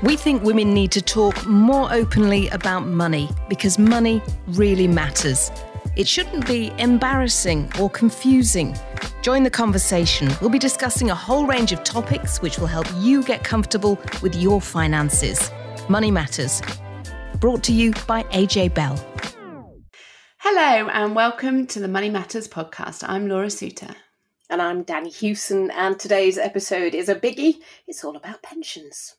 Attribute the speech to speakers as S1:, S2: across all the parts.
S1: We think women need to talk more openly about money because money really matters. It shouldn't be embarrassing or confusing. Join the conversation. We'll be discussing a whole range of topics which will help you get comfortable with your finances. Money Matters. Brought to you by AJ Bell.
S2: Hello, and welcome to the Money Matters podcast. I'm Laura Suter.
S3: And I'm Danni Hewson, and today's episode is a biggie. It's all about pensions.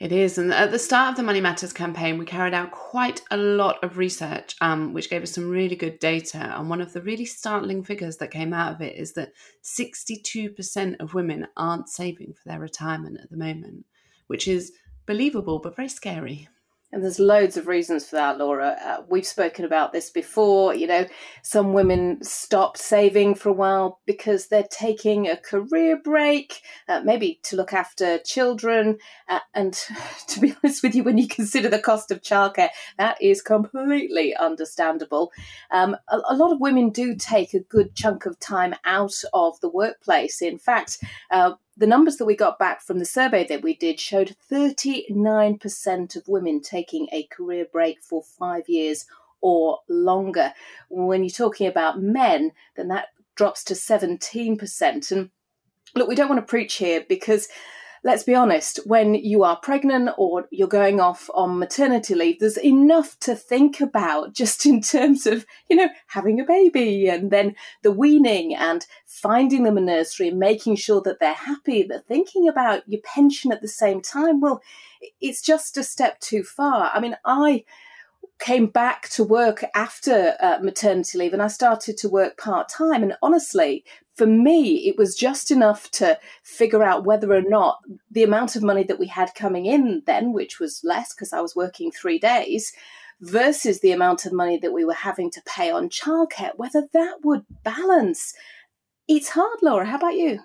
S2: It is. And at the start of the Money Matters campaign, we carried out quite a lot of research, um, which gave us some really good data. And one of the really startling figures that came out of it is that 62% of women aren't saving for their retirement at the moment, which is believable but very scary.
S3: And there's loads of reasons for that, Laura. Uh, we've spoken about this before. You know, some women stop saving for a while because they're taking a career break, uh, maybe to look after children. Uh, and to be honest with you, when you consider the cost of childcare, that is completely understandable. Um, a, a, lot of women do take a good chunk of time out of the workplace. In fact, uh, the numbers that we got back from the survey that we did showed 39% of women taking a career break for five years or longer. When you're talking about men, then that drops to 17%. And look, we don't want to preach here because let's be honest, when you are pregnant or you're going off on maternity leave, there's enough to think about just in terms of, you know, having a baby and then the weaning and finding them a nursery and making sure that they're happy. But thinking about your pension at the same time, well, it's just a step too far. I mean, I came back to work after uh, maternity leave and I started to work part time. And honestly, for me, it was just enough to figure out whether or not the amount of money that we had coming in then, which was less because I was working three days, versus the amount of money that we were having to pay on childcare, whether that would balance. It's hard, Laura. How about you?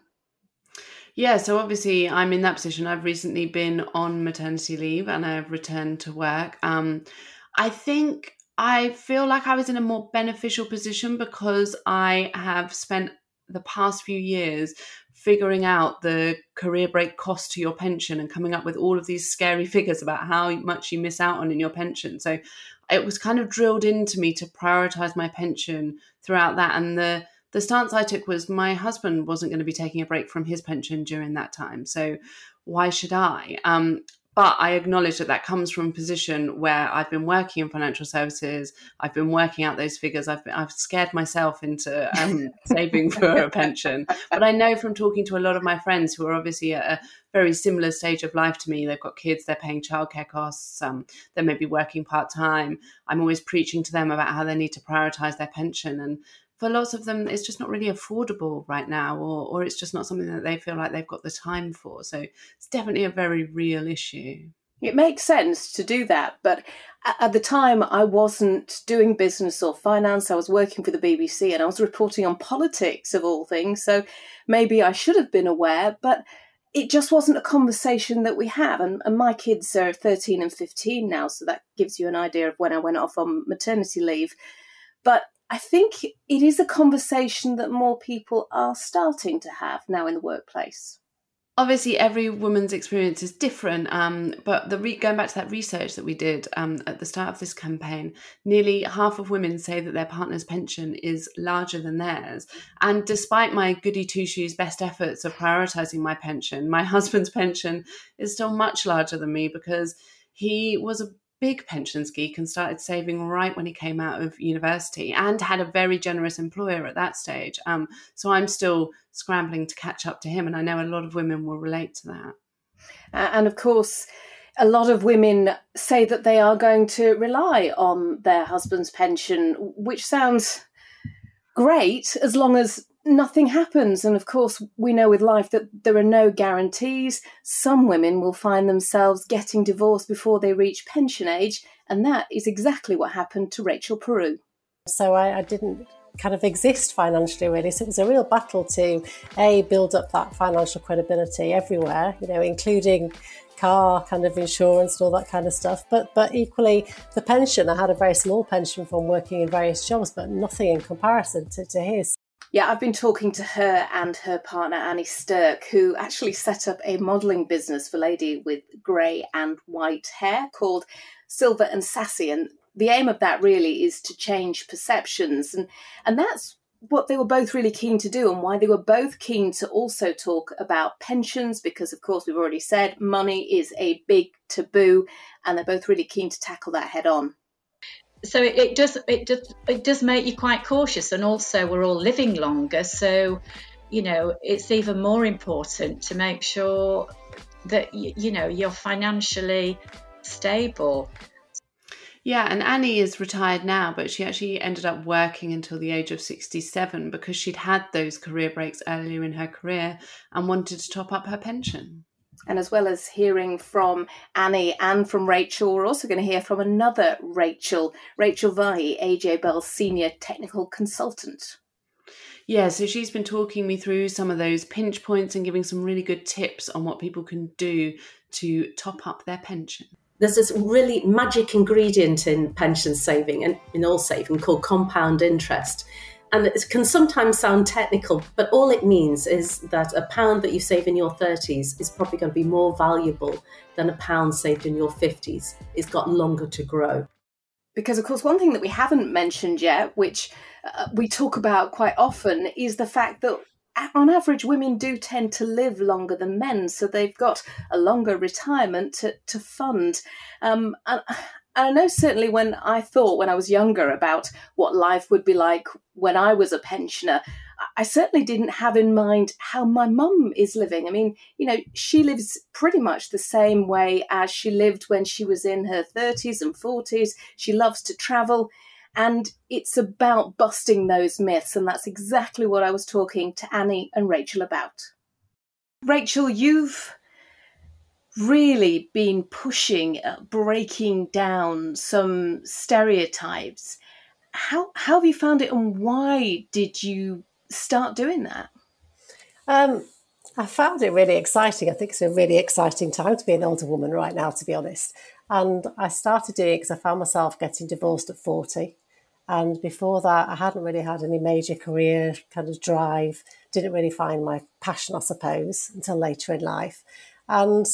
S2: Yeah, so obviously I'm in that position. I've recently been on maternity leave and I've returned to work. Um, I think I feel like I was in a more beneficial position because I have spent the past few years figuring out the career break cost to your pension and coming up with all of these scary figures about how much you miss out on in your pension. So it was kind of drilled into me to prioritize my pension throughout that. And the the stance I took was my husband wasn't going to be taking a break from his pension during that time. So why should I? Um, but I acknowledge that that comes from a position where I've been working in financial services. I've been working out those figures. I've been, I've scared myself into um, saving for a pension. But I know from talking to a lot of my friends who are obviously at a very similar stage of life to me. They've got kids. They're paying childcare costs. Um, they may be working part time. I'm always preaching to them about how they need to prioritize their pension and for lots of them, it's just not really affordable right now, or, or it's just not something that they feel like they've got the time for. So it's definitely a very real issue.
S3: It makes sense to do that, but at the time I wasn't doing business or finance. I was working for the BBC and I was reporting on politics of all things. So maybe I should have been aware, but it just wasn't a conversation that we have. And, and, my kids are 13 and 15 now, so that gives you an idea of when I went off on maternity leave. But I think it is a conversation that more people are starting to have now in the workplace.
S2: Obviously, every woman's experience is different, um, but the re- going back to that research that we did um, at the start of this campaign, nearly half of women say that their partner's pension is larger than theirs. And despite my goody two shoes best efforts of prioritizing my pension, my husband's pension is still much larger than me because he was a big pensions geek and started saving right when he came out of university and had a very generous employer at that stage. Um, so I'm still scrambling to catch up to him. And I know a lot of women will relate to that.
S3: Uh, and of course, a lot of women say that they are going to rely on their husband's pension, which sounds great as long as nothing happens. And of course, we know with life that there are no guarantees. Some women will find themselves getting divorced before they reach pension age. And that is exactly what happened to Rachel Peru.
S4: So I, I didn't kind of exist financially really so it was a real battle to a build up that financial credibility everywhere you know including car kind of insurance and all that kind of stuff but but equally the pension i had a very small pension from working in various jobs but nothing in comparison to, to his
S3: Yeah, I've been talking to her and her partner Annie Stirk, who actually set up a modelling business for lady with grey and white hair called Silver and Sassy. And the aim of that really is to change perceptions. And, and that's what they were both really keen to do and why they were both keen to also talk about pensions because of course we've already said money is a big taboo and they're both really keen to tackle that head on
S5: so it, it, does it does it does make you quite cautious and also we're all living longer so you know it's even more important to make sure that you, you know you're financially stable
S2: yeah, and Annie is retired now, but she actually ended up working until the age of 67 because she'd had those career breaks earlier in her career and wanted to top up her pension.
S3: And as well as hearing from Annie and from Rachel, we're also going to hear from another Rachel, Rachel Vahey, AJ Bell's senior technical consultant.
S2: Yeah, so she's been talking me through some of those pinch points and giving some really good tips on what people can do to top up their pension.
S6: There's this really magic ingredient in pension saving and in all saving called compound interest and it can sometimes sound technical, but all it means is that a pound that you save in your 30s is probably going to be more valuable than a pound saved in your 50s. It's got longer to grow.
S3: Because, of course, one thing that we haven't mentioned yet, which uh, we talk about quite often, is the fact that on average, women do tend to live longer than men, so they've got a longer retirement to, to fund. Um, and, and I know certainly when I thought when I was younger about what life would be like when I was a pensioner, I certainly didn't have in mind how my mum is living. I mean, you know, she lives pretty much the same way as she lived when she was in her 30s and 40s. She loves to travel. And it's about busting those myths. And that's exactly what I was talking to Annie and Rachel about. Rachel, you've really been pushing, uh, breaking down some stereotypes. How, how have you found it and why did you start doing that?
S4: Um, I found it really exciting. I think it's a really exciting time to be an older woman right now, to be honest. And I started doing it because I found myself getting divorced at 40. And before that, I hadn't really had any major career kind of drive, didn't really find my passion, I suppose, until later in life. And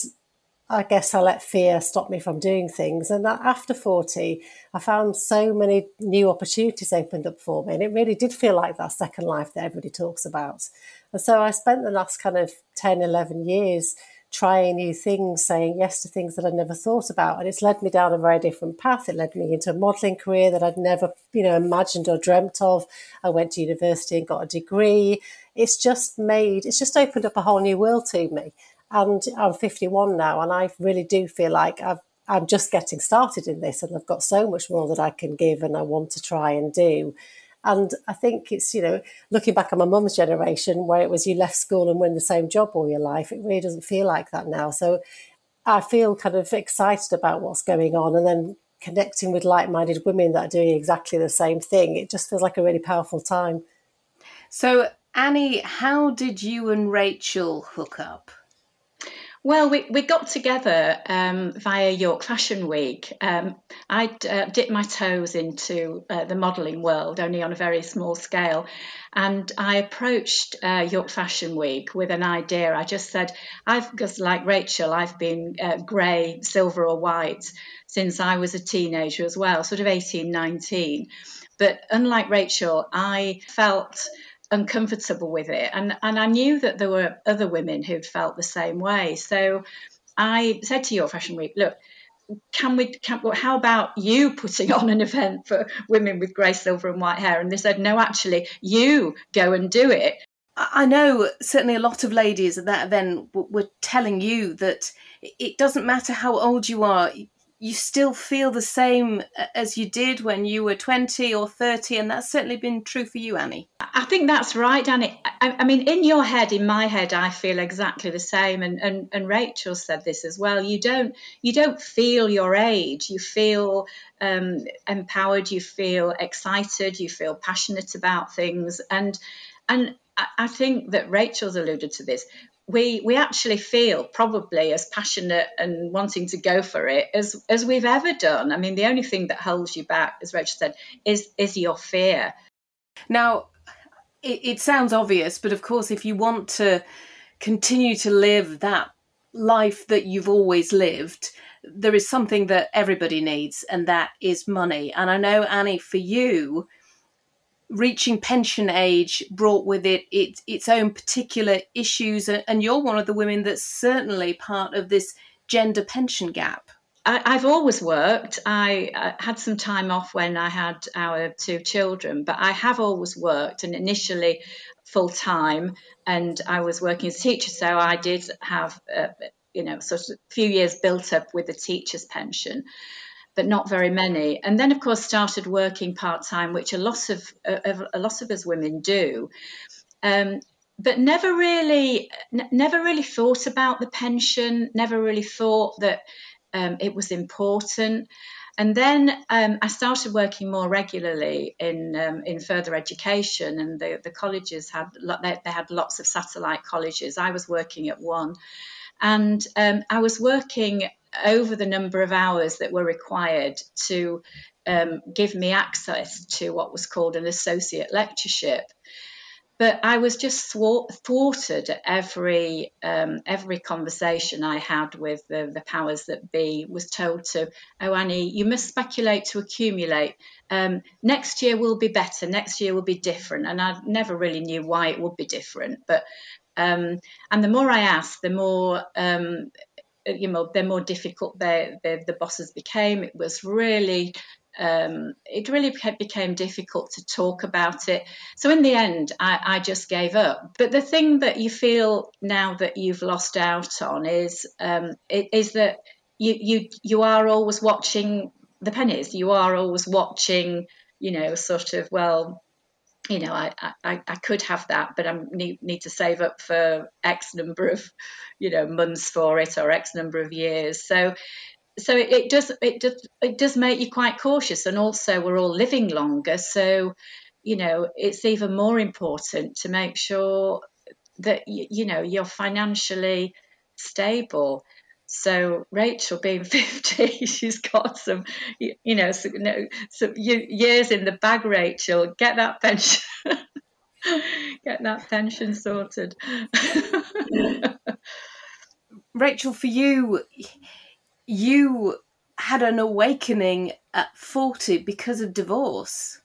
S4: I guess I let fear stop me from doing things. And after 40, I found so many new opportunities opened up for me. And it really did feel like that second life that everybody talks about. And so I spent the last kind of 10, 11 years trying new things, saying yes to things that I'd never thought about. And it's led me down a very different path. It led me into a modelling career that I'd never, you know, imagined or dreamt of. I went to university and got a degree. It's just made, it's just opened up a whole new world to me. And I'm 51 now, and I really do feel like I've, I'm just getting started in this, and I've got so much more that I can give and I want to try and do. And I think it's, you know, looking back on my mum's generation where it was you left school and win the same job all your life, it really doesn't feel like that now. So I feel kind of excited about what's going on and then connecting with like minded women that are doing exactly the same thing. It just feels like a really powerful time.
S3: So, Annie, how did you and Rachel hook up?
S5: Well, we, we got together um, via York Fashion Week. Um, I uh, dipped my toes into uh, the modelling world, only on a very small scale. And I approached uh, York Fashion Week with an idea. I just said, I've, because like Rachel, I've been uh, grey, silver, or white since I was a teenager as well, sort of 18, 19. But unlike Rachel, I felt uncomfortable with it. And, and I knew that there were other women who'd felt the same way. So I said to York Fashion Week, look, can we can, how about you putting on an event for women with grey silver and white hair and they said no actually you go and do it
S3: i know certainly a lot of ladies at that event were telling you that it doesn't matter how old you are you still feel the same as you did when you were 20 or 30 and that's certainly been true for you annie.
S5: I think that's right annie. I, I mean in your head in my head i feel exactly the same and, and and rachel said this as well. You don't you don't feel your age. You feel um, empowered you feel excited you feel passionate about things and and I think that Rachel's alluded to this we we actually feel probably as passionate and wanting to go for it as as we've ever done. I mean, the only thing that holds you back, as Rachel said, is is your fear.
S3: Now,
S1: it, it sounds obvious, but of course, if you want to continue to live that life that you've always lived, there is something that everybody needs, and that is money. And I know, Annie, for you, reaching pension age brought with it its, its own particular issues, and you're one of the women that's certainly part of this gender pension gap.
S5: I, have always worked. I, I, had some time off when I had our two children, but I have always worked, and initially full time. And I was working as a teacher, so I did have, uh, you know, sort of a few years built up with a teacher's pension, but not very many. And then, of course, started working part time, which a lot of uh, a lot of us women do. Um, but never really, n- never really thought about the pension. Never really thought that um, it was important. And then um, I started working more regularly in um, in further education, and the, the colleges had they, they, had lots of satellite colleges. I was working at one, and um, I was working over the number of hours that were required to um, give me access to what was called an associate lectureship but I was just thwarted at every um, every conversation I had with the, the, powers that be. Was told to, oh Annie, you must speculate to accumulate. Um, next year will be better. Next year will be different. And I never really knew why it would be different. But um, and the more I asked, the more um, you know, the more difficult the, the, the bosses became. It was really um, it really became difficult to talk about it. So in the end, I, I, just gave up. But the thing that you feel now that you've lost out on is um, is that you you you are always watching the pennies. You are always watching, you know, sort of well. You know, I, I, I could have that, but I need, need to save up for X number of, you know, months for it or X number of years. So so it, it, does it does it does make you quite cautious and also we're all living longer so you know it's even more important to make sure that you, you know you're financially stable so Rachel being 50 she's got some you know some, know, some years in the bag Rachel get that pension get that pension sorted
S1: Rachel for you you had an awakening at 40 because of divorce.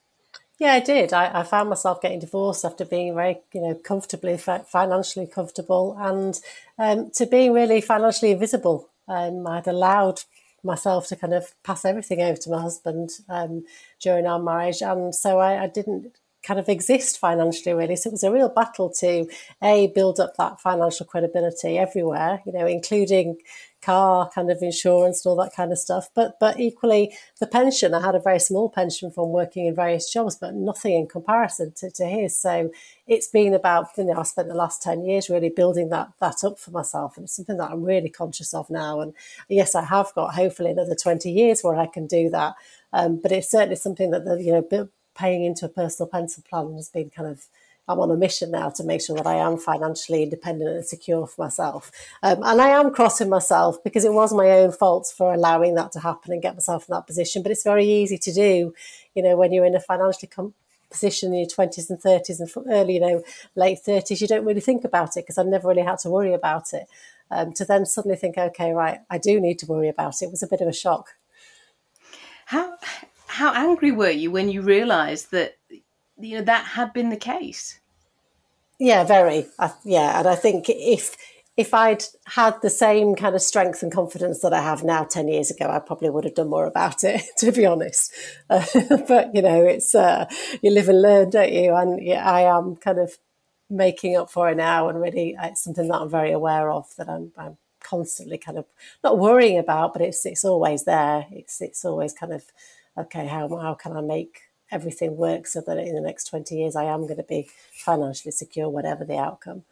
S4: Yeah, I did. I, I, found myself getting divorced after being very, you know, comfortably financially comfortable, and um, to being really financially invisible. Um, I'd allowed myself to kind of pass everything over to my husband um, during our marriage, and so I, I, didn't kind of exist financially really. So it was a real battle to a build up that financial credibility everywhere, you know, including car kind of insurance and all that kind of stuff. But but equally the pension, I had a very small pension from working in various jobs, but nothing in comparison to, to his. So it's been about, you know, I spent the last 10 years really building that that up for myself. And it's something that I'm really conscious of now. And yes, I have got hopefully another 20 years where I can do that. Um, but it's certainly something that the, you know, paying into a personal pension plan has been kind of I'm on a mission now to make sure that I am financially independent and secure for myself. Um, and I am crossing myself because it was my own fault for allowing that to happen and get myself in that position. But it's very easy to do, you know, when you're in a financially com- position in your 20s and 30s and early, you know, late 30s, you don't really think about it because I've never really had to worry about it. Um, to then suddenly think, okay, right, I do need to worry about it was a bit of a shock.
S1: How how angry were you when you realised that you know that had been the case.
S4: Yeah, very. I, yeah, and I think if if I'd had the same kind of strength and confidence that I have now 10 years ago, I probably would have done more about it, to be honest. Uh, but, you know, it's, uh, you live and learn, don't you? And yeah, I am kind of making up for it now and really it's something that I'm very aware of that I'm, I'm constantly kind of not worrying about, but it's, it's always there. It's, it's always kind of, okay, how, how can I make everything works so that in the next 20 years I am going to be financially secure, whatever the outcome.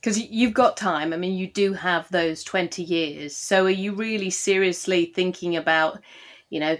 S1: Because you've got time. I mean, you do have those 20 years. So are you really seriously thinking about, you know,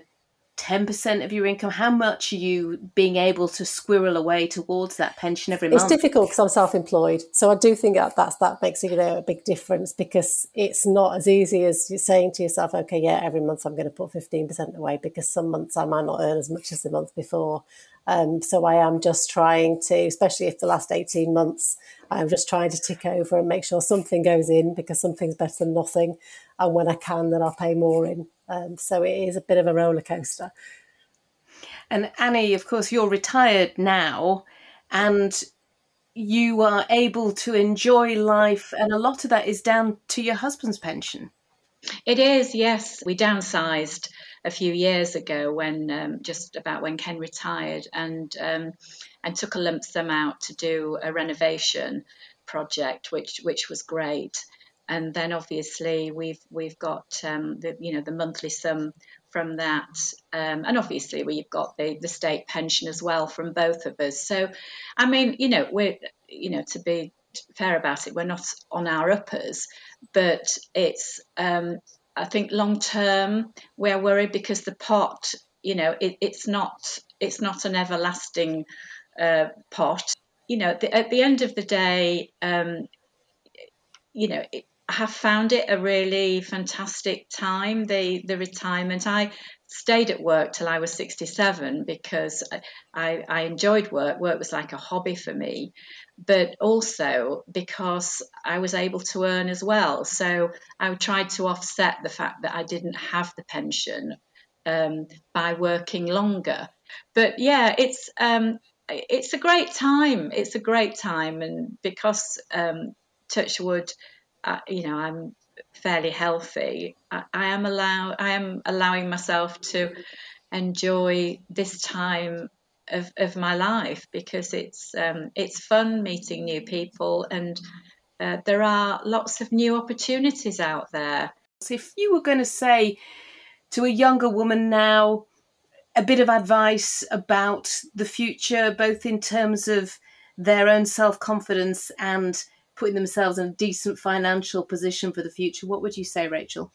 S1: 10% of your income? How much are you being able to squirrel away towards that pension every
S4: month?
S1: It's
S4: difficult because I'm self-employed. So I do think that that's, that makes you know, a big difference because it's not as easy as you're saying to yourself, okay, yeah, every month I'm going to put 15% away because some months I might not earn as much as the month before. Um, so I am just trying to, especially if the last 18 months, I'm just trying to tick over and make sure something goes in because something's better than nothing. And when I can, then I'll pay more in. Um, so it is a bit of a roller coaster.
S1: And Annie, of course, you're retired now and you are able to enjoy life. And a lot of that is down to your husband's pension.
S5: It is, yes. We downsized a few years ago when um, just about when Ken retired and um, and took a lump sum out to do a renovation project, which which was great. And then obviously we've we've got um, the you know the monthly sum from that, um, and obviously we've got the the state pension as well from both of us. So, I mean, you know, we're you know to be fair about it, we're not on our uppers, but it's um, I think long term we're worried because the pot, you know, it, it's not it's not an everlasting uh, pot. You know, the, at the end of the day, um, you know, it, have found it a really fantastic time. The the retirement. I stayed at work till I was 67 because I, I enjoyed work. Work was like a hobby for me but also because I was able to earn as well. So I tried to offset the fact that I didn't have the pension um, by working longer. But yeah, it's um, it's a great time. It's a great time, and because um, Touchwood, you know, I'm fairly healthy. I, I am allow I am allowing myself to enjoy this time of, of my life because it's um, it's fun meeting new people and uh, there are lots of new opportunities out there.
S1: So if you were going to say to a younger woman now a bit of advice about the future, both in terms of their own self confidence and putting themselves in a decent financial position for the future, what would you say, Rachel?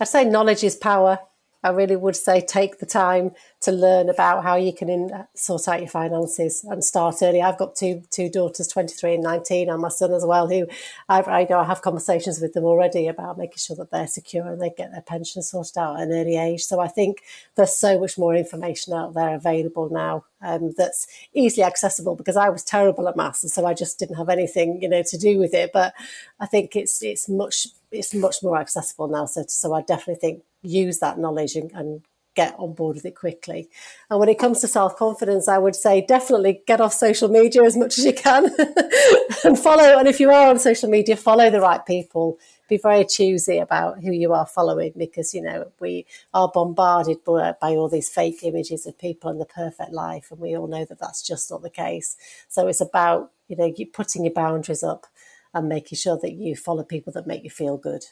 S4: I'd say knowledge is power. I really would say take the time to learn about how you can in, sort out your finances and start early. I've got two two daughters, twenty three and nineteen, and my son as well. Who I, I know I have conversations with them already about making sure that they're secure and they get their pension sorted out at an early age. So I think there's so much more information out there available now um, that's easily accessible because I was terrible at maths and so I just didn't have anything you know to do with it. But I think it's it's much it's much more accessible now. So so I definitely think use that knowledge and, and get on board with it quickly. And when it comes to self confidence, I would say definitely get off social media as much as you can and follow. And if you are on social media, follow the right people. Be very choosy about who you are following because, you know, we are bombarded by, by all these fake images of people and the perfect life. And we all know that that's just not the case. So it's about, you know, putting your boundaries up and making sure that you follow people that make you feel good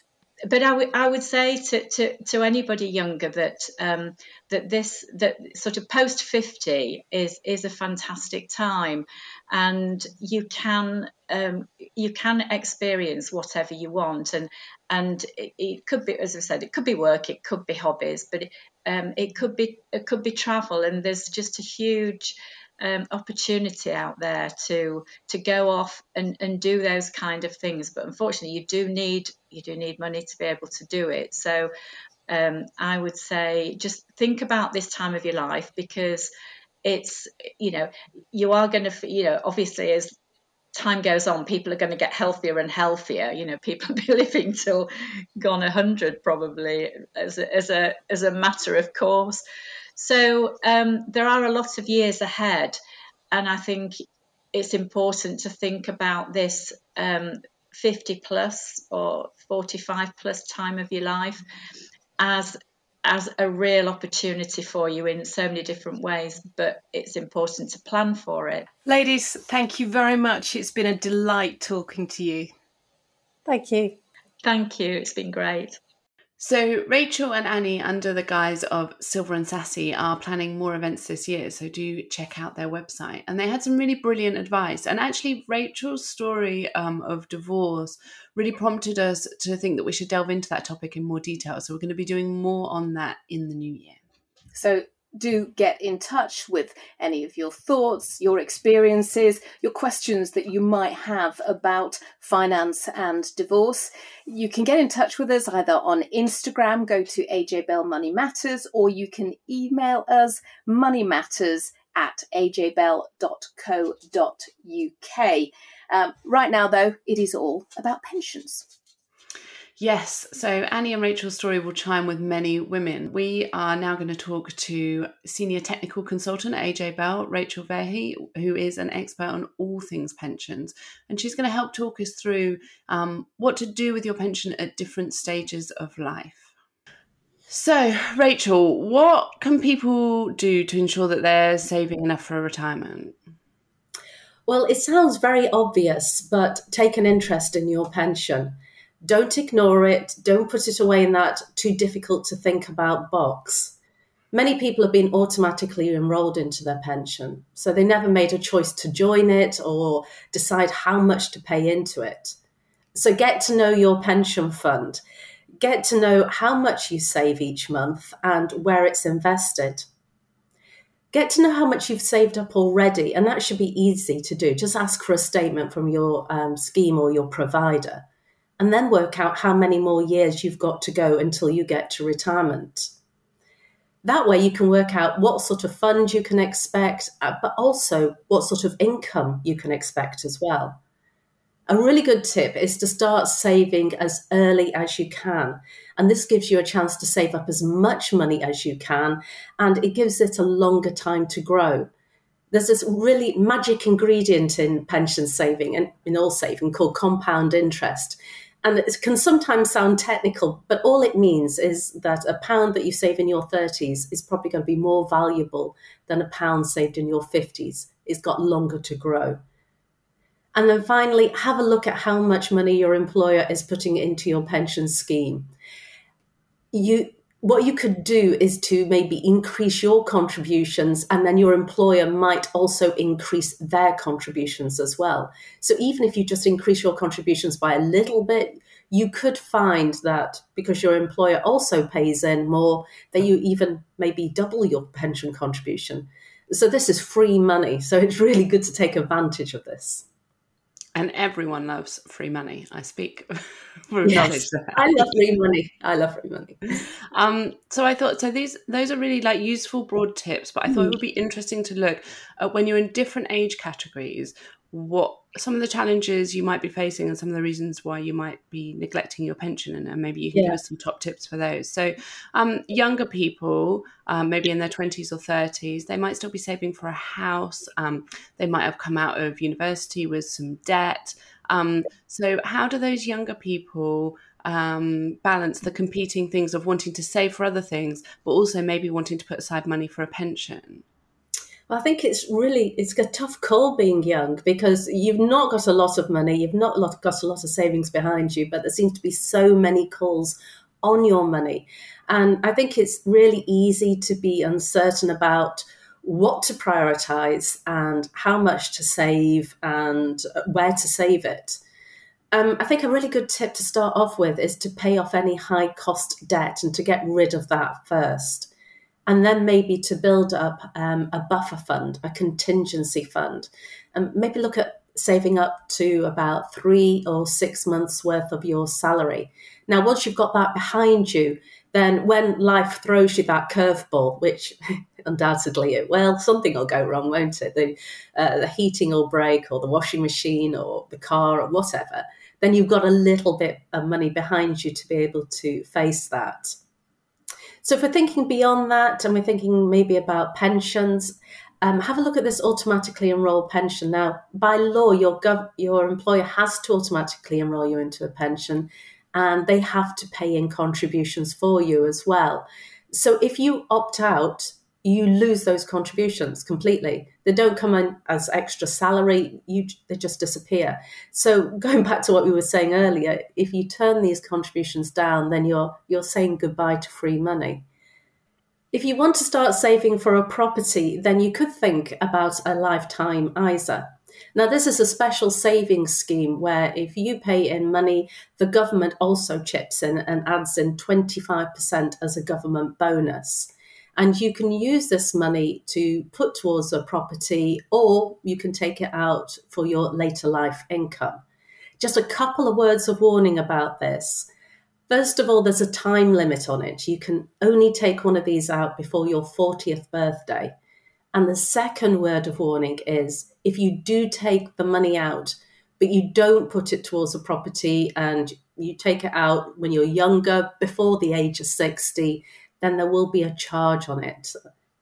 S5: but I, w- I would say to, to, to anybody younger that um, that this that sort of post 50 is is a fantastic time. And you can um, you can experience whatever you want. And and it, it, could be as I said it could be work it could be hobbies but it, um, it could be it could be travel. And there's just a huge um, opportunity out there to to go off and, and do those kind of things. But unfortunately, you do need you do need money to be able to do it. So um, I would say just think about this time of your life because it's you know you are going to you know obviously as time goes on, people are going to get healthier and healthier. You know, people be living till gone hundred probably as a, as a as a matter of course. So um, there are a lot of years ahead, and I think it's important to think about this um, 50 plus or 45 plus time of your life as as a real opportunity for you in so many different ways, but it's important to plan for it.
S1: Ladies, thank you very much. It's been a delight talking to you.
S4: Thank you.
S5: Thank you. It's been great.
S2: So, Rachel and Annie, under the guise of Silver and Sassy, are planning more events this year. So, do check out their website. And they had some really brilliant advice. And actually, Rachel's story um, of divorce really prompted us to think that we should delve into that topic in more detail. So, we're going to be doing more on that in the new year.
S3: So, do get in touch with any of your thoughts, your experiences, your questions that you might have about finance and divorce. You can get in touch with us either on Instagram, go to AJ Bell Money Matters, or you can email us money matters at ajbell.co.uk. Um, right now, though, it is all about pensions.
S2: Yes, so Annie and Rachel's story will chime with many women. We are now going to talk to senior technical consultant AJ Bell, Rachel Vahey, who is an expert on all things pensions. And she's going to help talk us through um, what to do with your pension at different stages of life. So, Rachel, what can people do to ensure that they're saving enough for retirement?
S6: Well, it sounds very obvious, but take an interest in your pension. Don't ignore it. Don't put it away in that too difficult to think about box. Many people have been automatically enrolled into their pension, so they never made a choice to join it or decide how much to pay into it. So get to know your pension fund. Get to know how much you save each month and where it's invested. Get to know how much you've saved up already, and that should be easy to do. Just ask for a statement from your um, scheme or your provider and then work out how many more years you've got to go until you get to retirement. That way, you can work out what sort of fund you can expect, uh, but also what sort of income you can expect as well. A really good tip is to start saving as early as you can. And this gives you a chance to save up as much money as you can, and it gives it a longer time to grow. There's this really magic ingredient in pension saving and in all saving called compound interest. And it can sometimes sound technical, but all it means is that a pound that you save in your 30s is probably going to be more valuable than a pound saved in your 50s. It's got longer to grow. And then finally, have a look at how much money your employer is putting into your pension scheme. You, what you could do is to maybe increase your contributions, and then your employer might also increase their contributions as well. So, even if you just increase your contributions by a little bit, you could find that because your employer also pays in more, that you even maybe double your pension contribution. So, this is free money. So, it's really good to take advantage of this
S2: and everyone loves free money. I speak for
S6: yes. I love free money. I love free money.
S2: Um, so I thought so. These those are really like useful broad tips, but I thought mm. it would be interesting to look at when you're in different age categories what some of the challenges you might be facing and some of the reasons why you might be neglecting your pension and, and maybe you can yeah. give us some top tips for those. So um, younger people um, maybe in their 20s or 30s they might still be saving for a house um, they might have come out of university with some debt. Um, so how do those younger people um, balance the competing things of wanting to save for other things but also maybe wanting to put aside money for a pension
S6: I think it's really it's a tough call being young because you've not got a lot of money, you've not got a lot of savings behind you, but there seems to be so many calls on your money, and I think it's really easy to be uncertain about what to prioritize and how much to save and where to save it. Um, I think a really good tip to start off with is to pay off any high cost debt and to get rid of that first and then maybe to build up um, a buffer fund, a contingency fund, and maybe look at saving up to about three or six months worth of your salary. Now, once you've got that behind you, then when life throws you that curveball, which undoubtedly it will, something will go wrong, won't it? The, uh, the heating will break, or the washing machine, or the car, or whatever. Then you've got a little bit of money behind you to be able to face that. So if we're thinking beyond that and we're thinking maybe about pensions, um, have a look at this automatically enrolled pension. Now, by law, your gov- your employer has to automatically enroll you into a pension, and they have to pay in contributions for you as well. So if you opt out, you lose those contributions completely. They don't come in as extra salary; you they just disappear. So going back to what we were saying earlier, if you turn these contributions down, then you're you're saying goodbye to free money. If you want to start saving for a property, then you could think about a lifetime ISA. Now, this is a special savings scheme where if you pay in money, the government also chips in and adds in 25% as a government bonus. And you can use this money to put towards a property or you can take it out for your later life income. Just a couple of words of warning about this. First of all, there's a time limit on it. You can only take one of these out before your 40th birthday. And the second word of warning is if you do take the money out, but you don't put it towards a property and you take it out when you're younger, before the age of 60, then there will be a charge on it.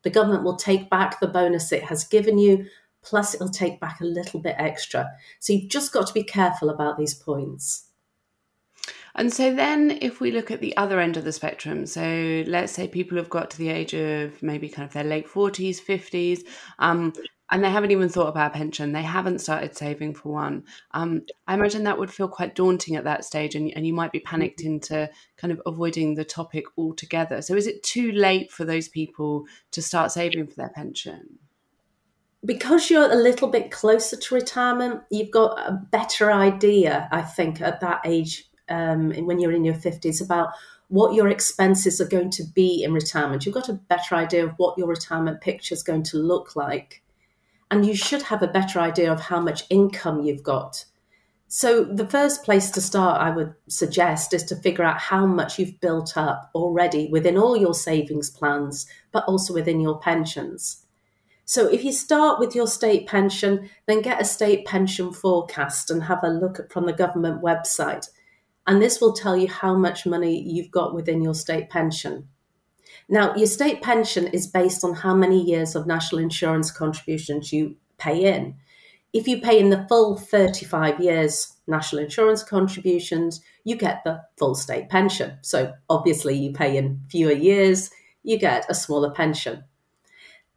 S6: The government will take back the bonus it has given you, plus it'll take back a little bit extra. So you've just got to be careful about these points.
S2: And so then if we look at the other end of the spectrum, so let's say people have got to the age of maybe kind of their late 40s, 50s, um, and they haven't even thought about a pension. They haven't started saving for one. Um, I imagine that would feel quite daunting at that stage, and, and you might be panicked mm-hmm. into kind of avoiding the topic altogether. So, is it too late for those people to start saving for their pension?
S6: Because you're a little bit closer to retirement, you've got a better idea, I think, at that age um, when you're in your 50s about what your expenses are going to be in retirement. You've got a better idea of what your retirement picture is going to look like and you should have a better idea of how much income you've got. So, the first place to start, I would suggest, is to figure out how much you've built up already within all your savings plans, but also within your pensions. So, if you start with your state pension, then get a state pension forecast and have a look at from the government website. And this will tell you how much money you've got within your state pension. Now, your state pension is based on how many years of national insurance contributions you pay in. If you pay in the full 35 years national insurance contributions, you get the full state pension. So obviously, you pay in fewer years, you get a smaller pension.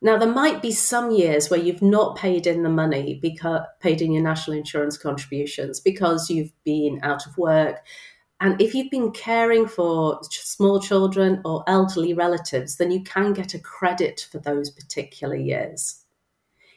S6: Now, there might be some years where you've not paid in the money, because paid in your national insurance contributions because you've been out of work, and if you've been caring for small children or elderly relatives, then you can get a credit for those particular years.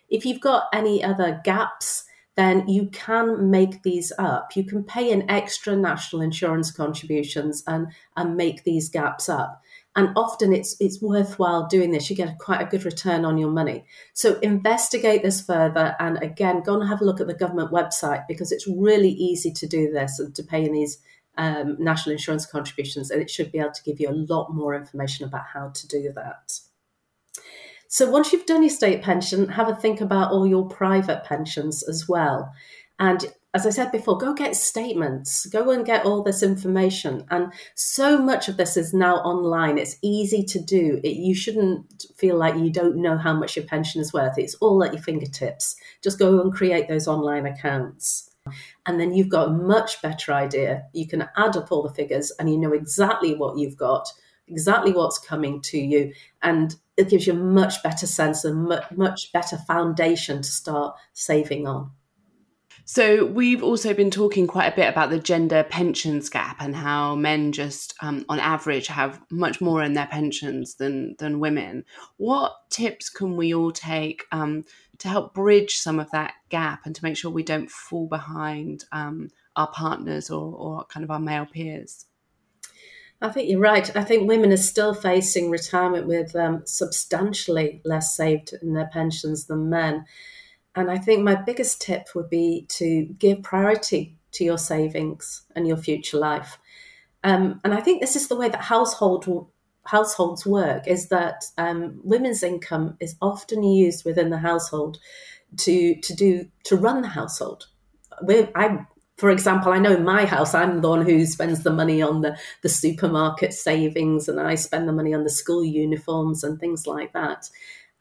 S6: If you've got any other gaps, then you can make these up. You can pay an extra national insurance contributions and, and make these gaps up. And often it's it's worthwhile doing this. You get quite a good return on your money. So investigate this further and again go and have a look at the government website because it's really easy to do this and to pay in these um, national insurance contributions, and it should be able to give you a lot more information about how to do that. So once you've done your state pension, have a think about all your private pensions as well. And as I said before, go get statements, go and get all this information. And so much of this is now online. It's easy to do. It, you shouldn't feel like you don't know how much your pension is worth. It's all at your fingertips. Just go and create those online accounts. And then you've got a much better idea. You can add up all the figures and you know exactly what you've got, exactly what's coming to you. And it gives you a much better sense and much better foundation to start saving on.
S2: So, we've also been talking quite a bit about the gender pensions gap and how men just, um, on average, have much more in their pensions than than women. What tips can we all take um, to help bridge some of that gap and to make sure we don't fall behind um, our partners or, or kind of our male peers?
S6: I think you're right. I think women are still facing retirement with um, substantially less saved in their pensions than men. And I think my biggest tip would be to give priority to your savings and your future life. Um, and I think this is the way that household households work is that um, women's income is often used within the household to to do to run the household. We're, I, for example, I know in my house, I'm the one who spends the money on the the supermarket savings, and I spend the money on the school uniforms and things like that.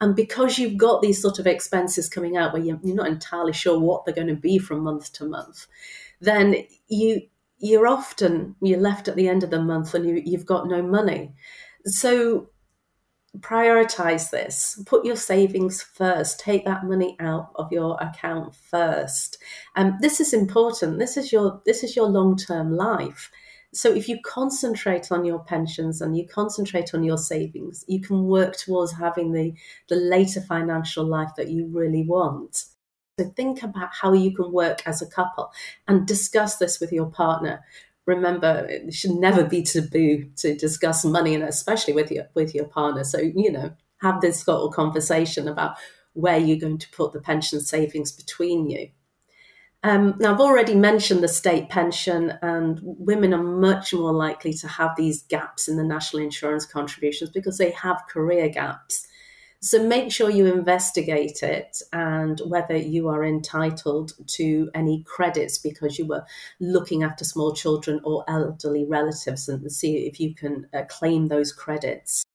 S6: And because you've got these sort of expenses coming out where you're, not entirely sure what they're going to be from month to month, then you you're often you're left at the end of the month and you, you've got no money. So prioritize this. Put your savings first. Take that money out of your account first. Um, this is important. This is your this is your long-term life. So if you concentrate on your pensions and you concentrate on your savings you can work towards having the the later financial life that you really want. So think about how you can work as a couple and discuss this with your partner remember it should never be taboo to discuss money and especially with your with your partner so you know have this little conversation about where you're going to put the pension savings between you um, now, I've already mentioned the state pension, and women are much more likely to have these gaps in the national insurance contributions because they have career gaps. So make sure you investigate it and whether you are entitled to any credits because you were looking after small children or elderly relatives and see if you can uh, claim those credits.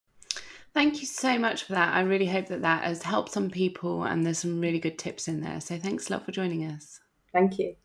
S2: Thank you so much for that. I really hope that that has helped some people and there's some really good tips in there. So thanks a lot for joining us.
S6: Thank you.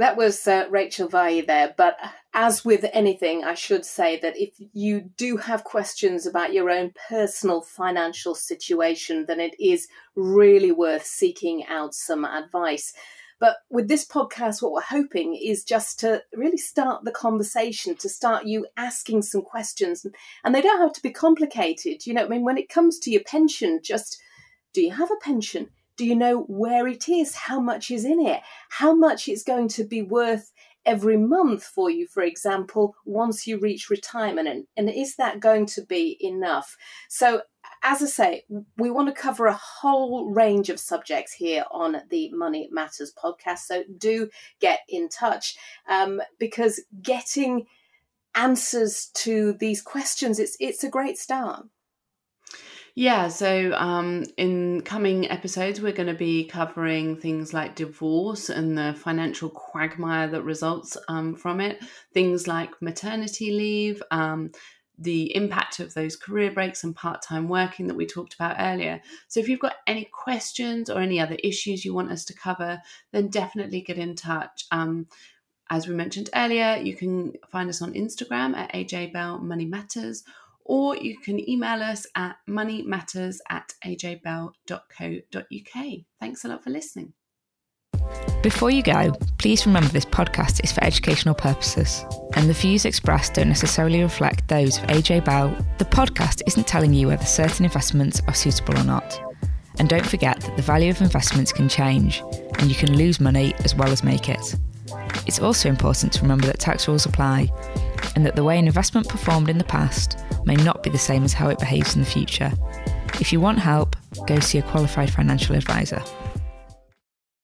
S3: That was uh, Rachel Vahey there. But as with anything, I should say that if you do have questions about your own personal financial situation, then it is really worth seeking out some advice. But with this podcast, what we're hoping is just to really start the conversation, to start you asking some questions. And they don't have to be complicated. You know, I mean, when it comes to your pension, just do you have a pension? Do you know where it is? How much is in it? How much it's going to be worth every month for you, for example, once you reach retirement? And, and is that going to be enough? So, as I say, we want to cover a whole range of subjects here on the Money Matters podcast. So, do get in touch um, because getting answers to these questions it's it's a great start
S2: yeah, so um, in coming episodes, we're going to be covering things like divorce and the financial quagmire that results um, from it, things like maternity leave, um, the impact of those career breaks and part time working that we talked about earlier. So, if you've got any questions or any other issues you want us to cover, then definitely get in touch. Um, as we mentioned earlier, you can find us on Instagram at AJ Bell Money Matters or you can email us at moneymatters at ajbell.co.uk. Thanks a lot for listening.
S7: Before you go, please remember this podcast is for educational purposes, and the views expressed don't necessarily reflect those of AJ Bell. The podcast isn't telling you whether certain investments are suitable or not. And don't forget that the value of investments can change, and you can lose money as well as make it. It's also important to remember that tax rules apply, and that the way an investment performed in the past may not be the same as how it behaves in the future. If you want help, go see a qualified financial advisor.